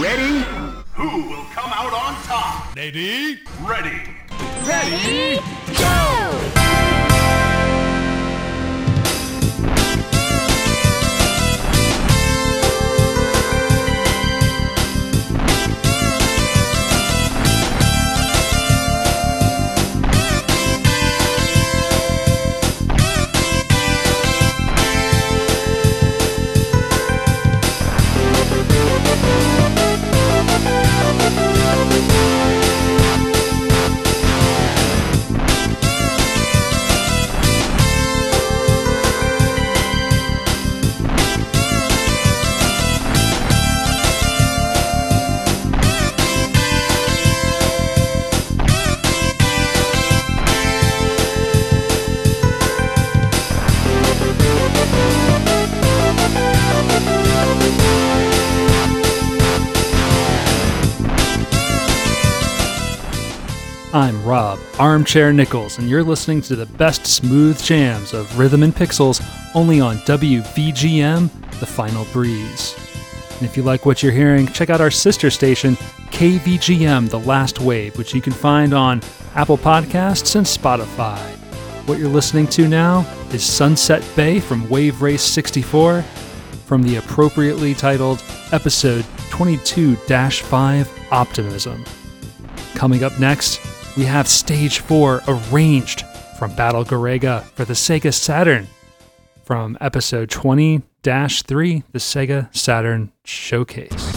Ready? Who will come out on top? Lady, Ready. Ready? I'm Armchair Nichols, and you're listening to the best smooth jams of rhythm and pixels only on WVGM, The Final Breeze. And if you like what you're hearing, check out our sister station, KVGM, The Last Wave, which you can find on Apple Podcasts and Spotify. What you're listening to now is Sunset Bay from Wave Race 64 from the appropriately titled episode 22 5 Optimism. Coming up next, we have Stage 4 Arranged from Battle Garegga for the Sega Saturn from episode 20 3, the Sega Saturn Showcase.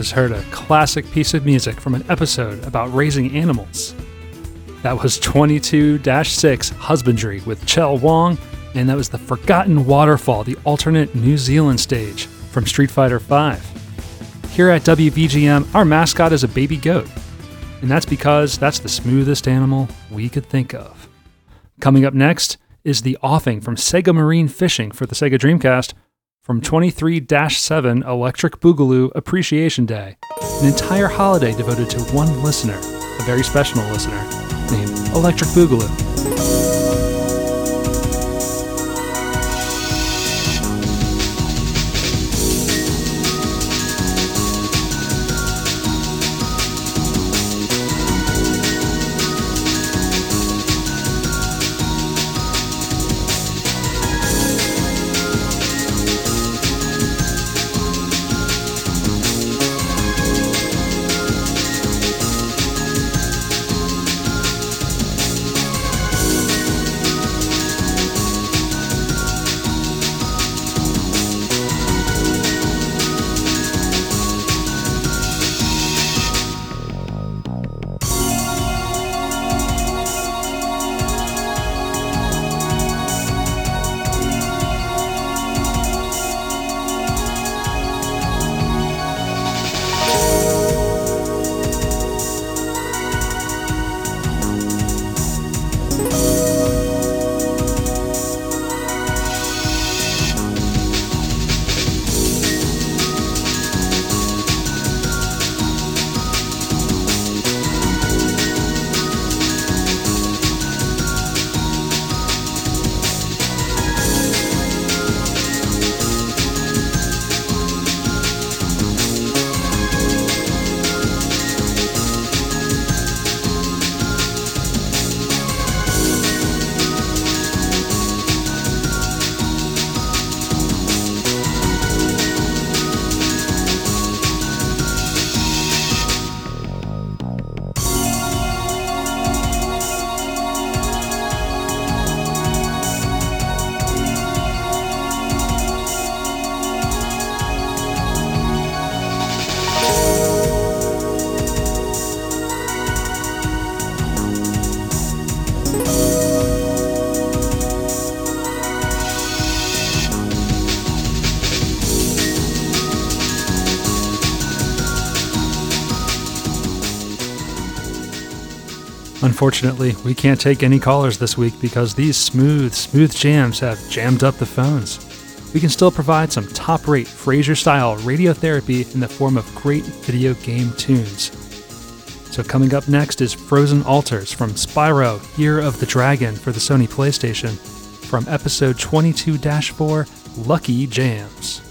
Just heard a classic piece of music from an episode about raising animals. That was 22 6 Husbandry with Chell Wong, and that was the Forgotten Waterfall, the alternate New Zealand stage from Street Fighter V. Here at WVGM, our mascot is a baby goat, and that's because that's the smoothest animal we could think of. Coming up next is the offing from Sega Marine Fishing for the Sega Dreamcast from 23 7 Electric Boogaloo Appreciation Day, an entire holiday devoted to one listener, a very special listener named Electric Boogaloo. Unfortunately, we can't take any callers this week because these smooth, smooth jams have jammed up the phones. We can still provide some top rate Frasier style radiotherapy in the form of great video game tunes. So, coming up next is Frozen Altars from Spyro Year of the Dragon for the Sony PlayStation from episode 22 4 Lucky Jams.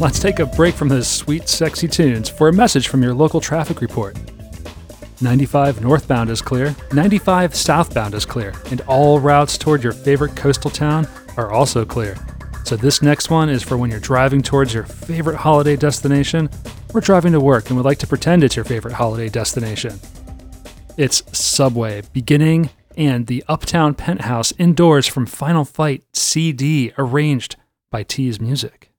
Let's take a break from those sweet, sexy tunes for a message from your local traffic report. 95 northbound is clear, 95 southbound is clear, and all routes toward your favorite coastal town are also clear. So, this next one is for when you're driving towards your favorite holiday destination or driving to work and would like to pretend it's your favorite holiday destination. It's Subway, beginning and the Uptown Penthouse indoors from Final Fight CD, arranged by T's Music.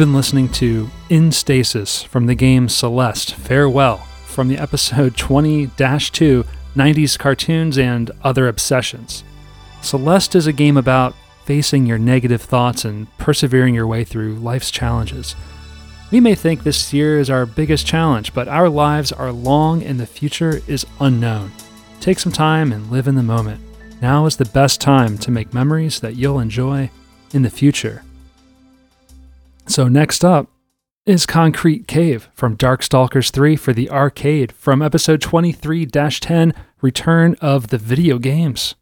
Been listening to In Stasis from the game Celeste Farewell from the episode 20 2 90s Cartoons and Other Obsessions. Celeste is a game about facing your negative thoughts and persevering your way through life's challenges. We may think this year is our biggest challenge, but our lives are long and the future is unknown. Take some time and live in the moment. Now is the best time to make memories that you'll enjoy in the future. So, next up is Concrete Cave from Darkstalkers 3 for the arcade from episode 23 10 Return of the Video Games.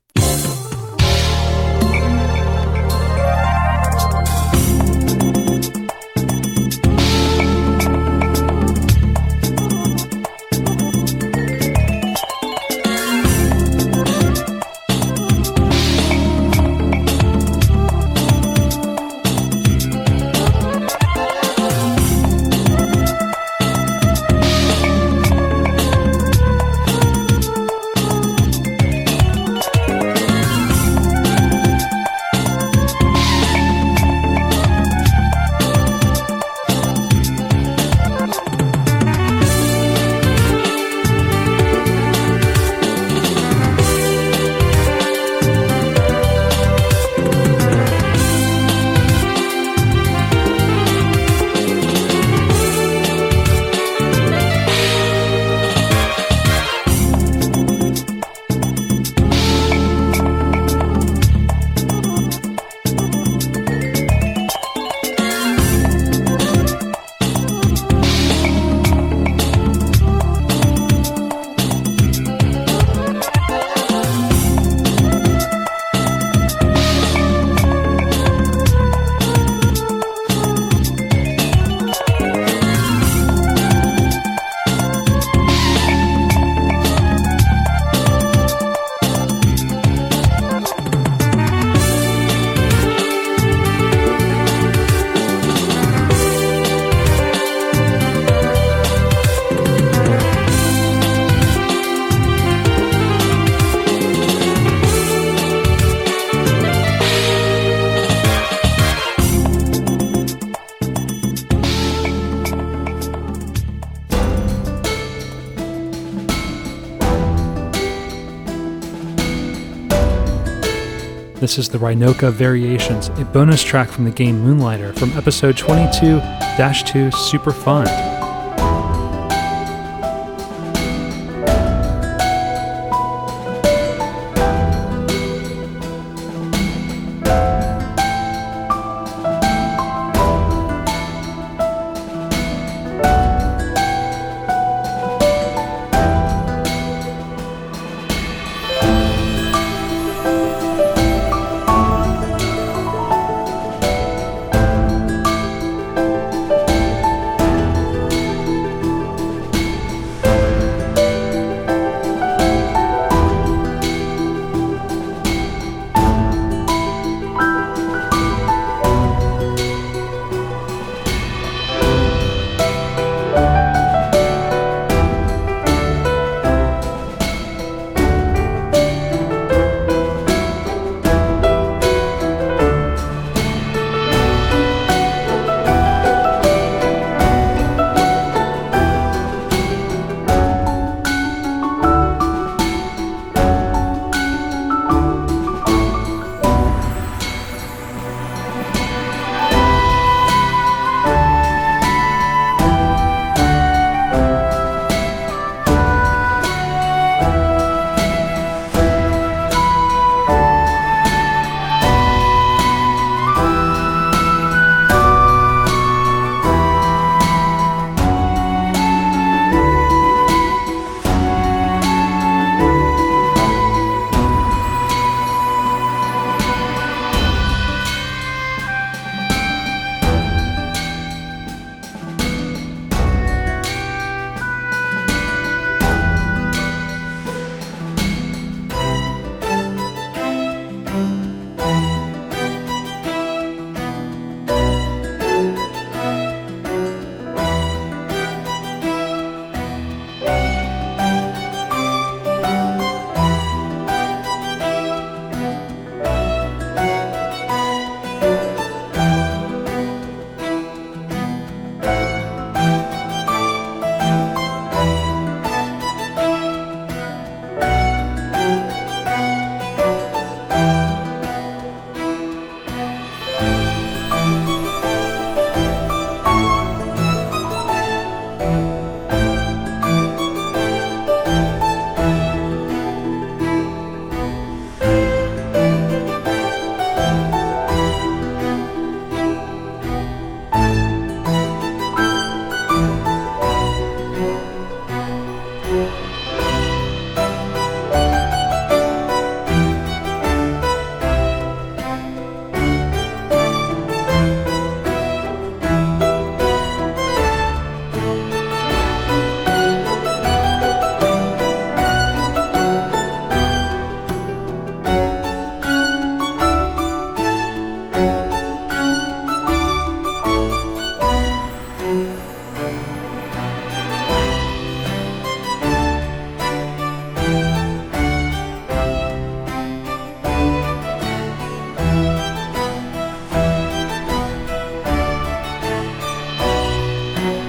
This is the Rynoka Variations, a bonus track from the game Moonlighter from episode 22 2 Super Fun. Bye.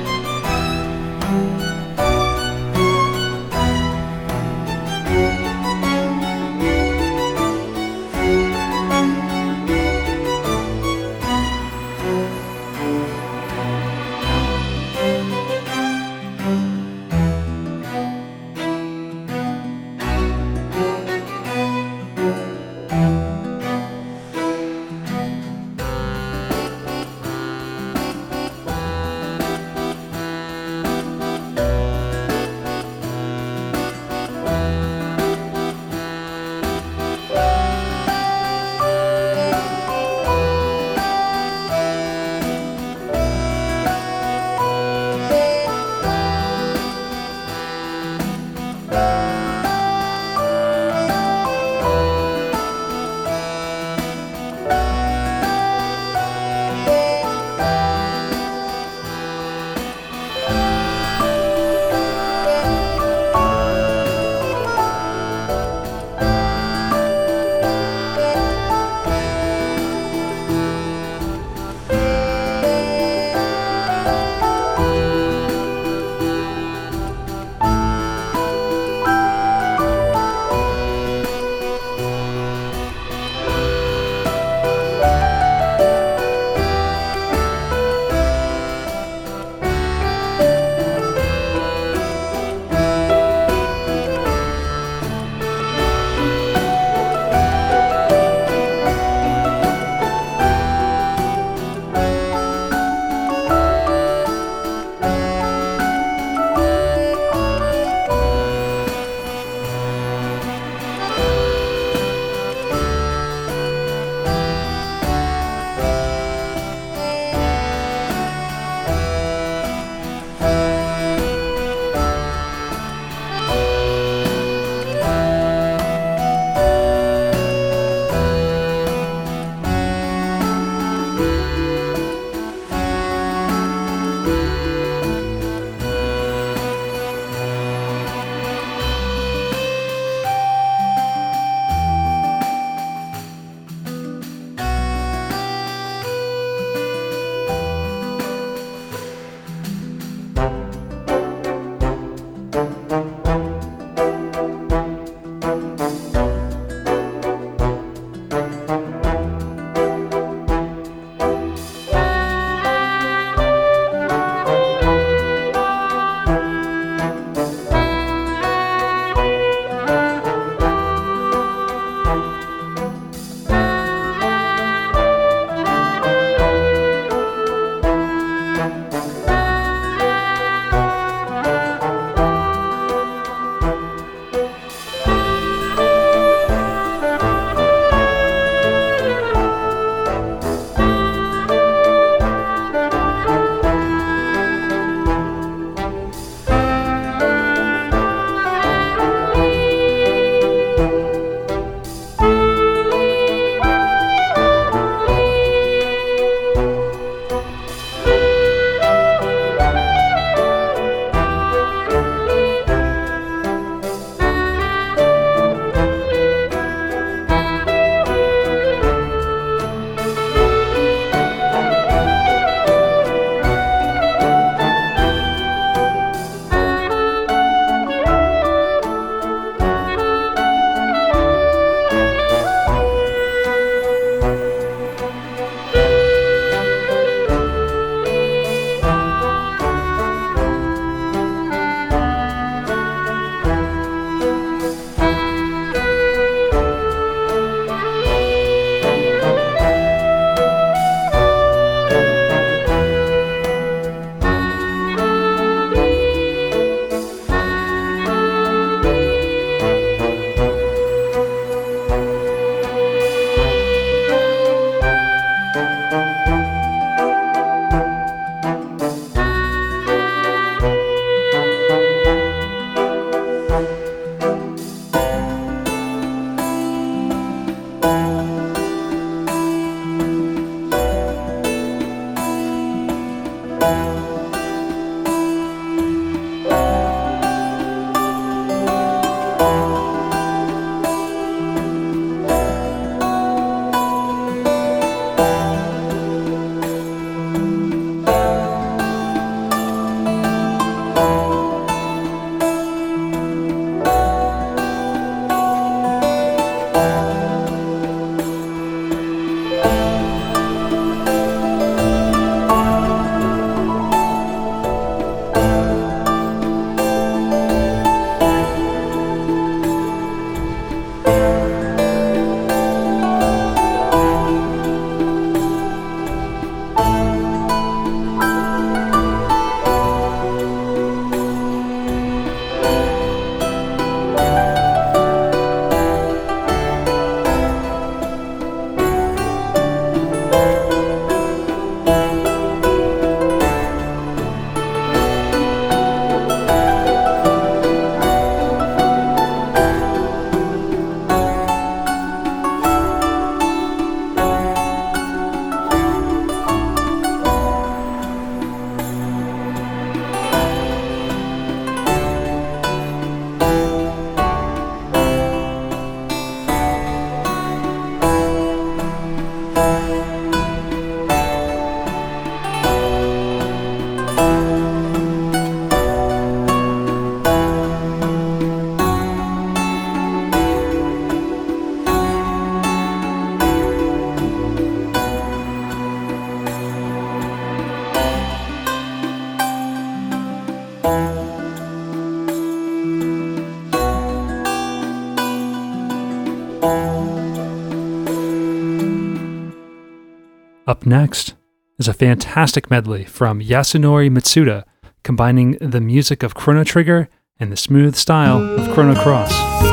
Up next is a fantastic medley from Yasunori Mitsuda, combining the music of Chrono Trigger and the smooth style of Chrono Cross.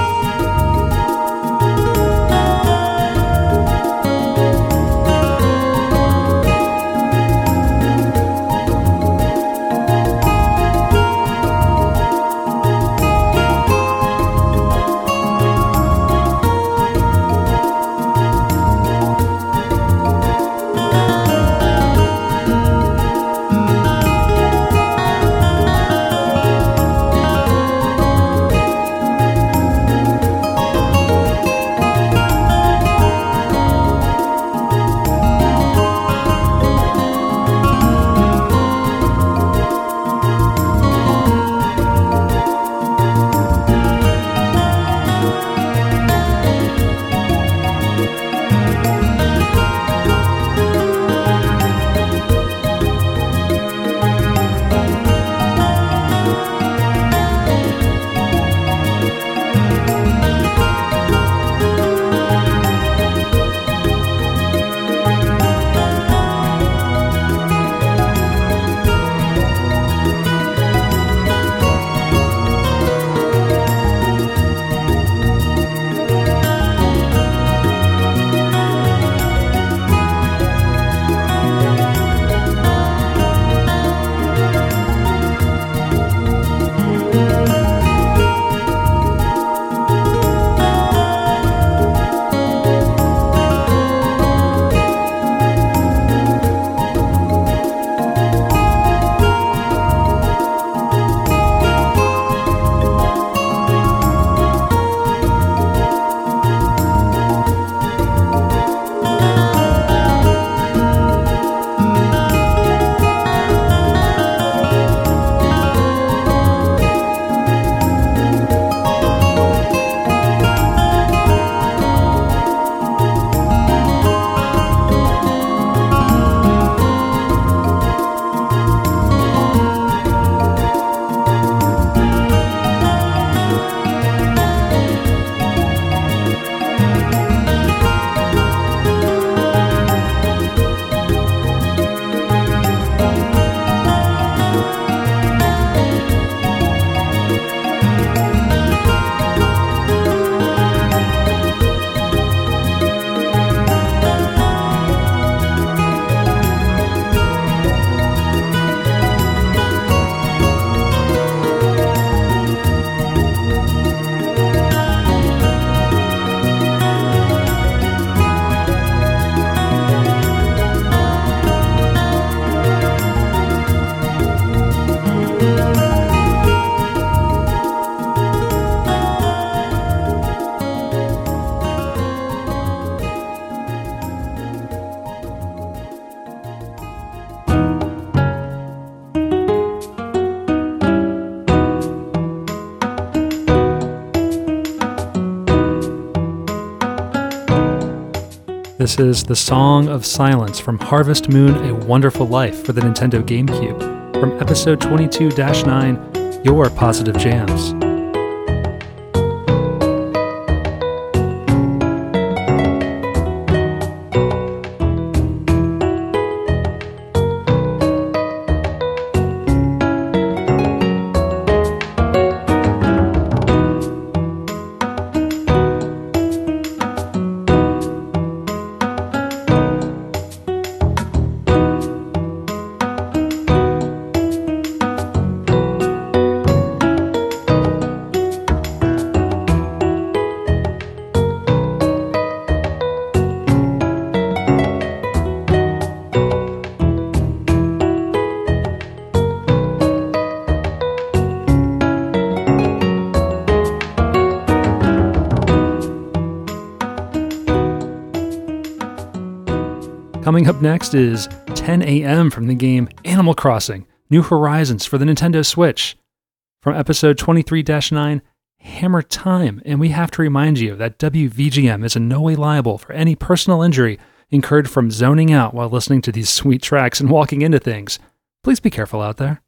This is The Song of Silence from Harvest Moon A Wonderful Life for the Nintendo GameCube from episode 22 9, Your Positive Jams. Up next is 10 a.m. from the game Animal Crossing New Horizons for the Nintendo Switch. From episode 23 9, Hammer Time. And we have to remind you that WVGM is in no way liable for any personal injury incurred from zoning out while listening to these sweet tracks and walking into things. Please be careful out there.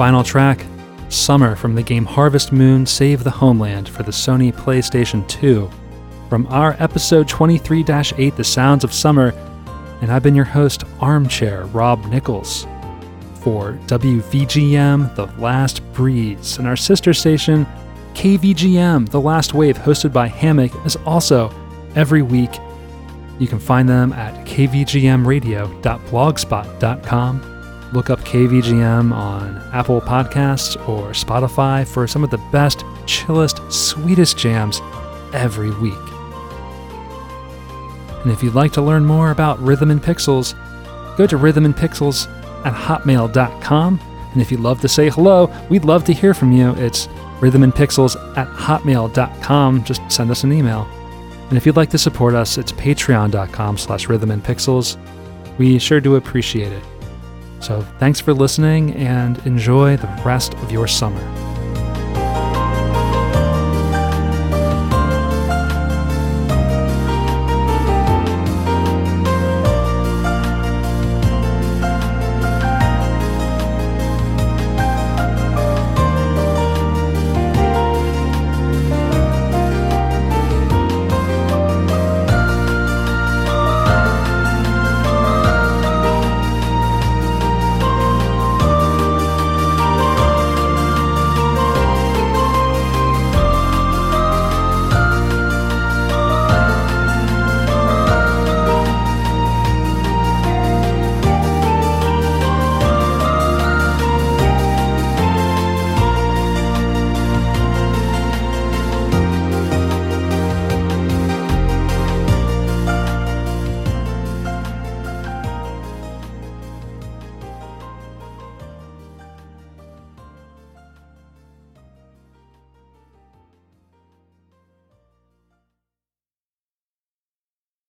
Final track, Summer from the game Harvest Moon Save the Homeland for the Sony PlayStation 2. From our episode 23 8, The Sounds of Summer, and I've been your host, Armchair Rob Nichols, for WVGM The Last Breeze. And our sister station, KVGM The Last Wave, hosted by Hammock, is also every week. You can find them at kvgmradio.blogspot.com Look up KVGM on Apple Podcasts or Spotify for some of the best, chillest, sweetest jams every week. And if you'd like to learn more about Rhythm and Pixels, go to rhythmandpixels at hotmail.com. And if you'd love to say hello, we'd love to hear from you. It's rhythmandpixels at hotmail.com. Just send us an email. And if you'd like to support us, it's patreon.com slash rhythmandpixels. We sure do appreciate it. So thanks for listening and enjoy the rest of your summer.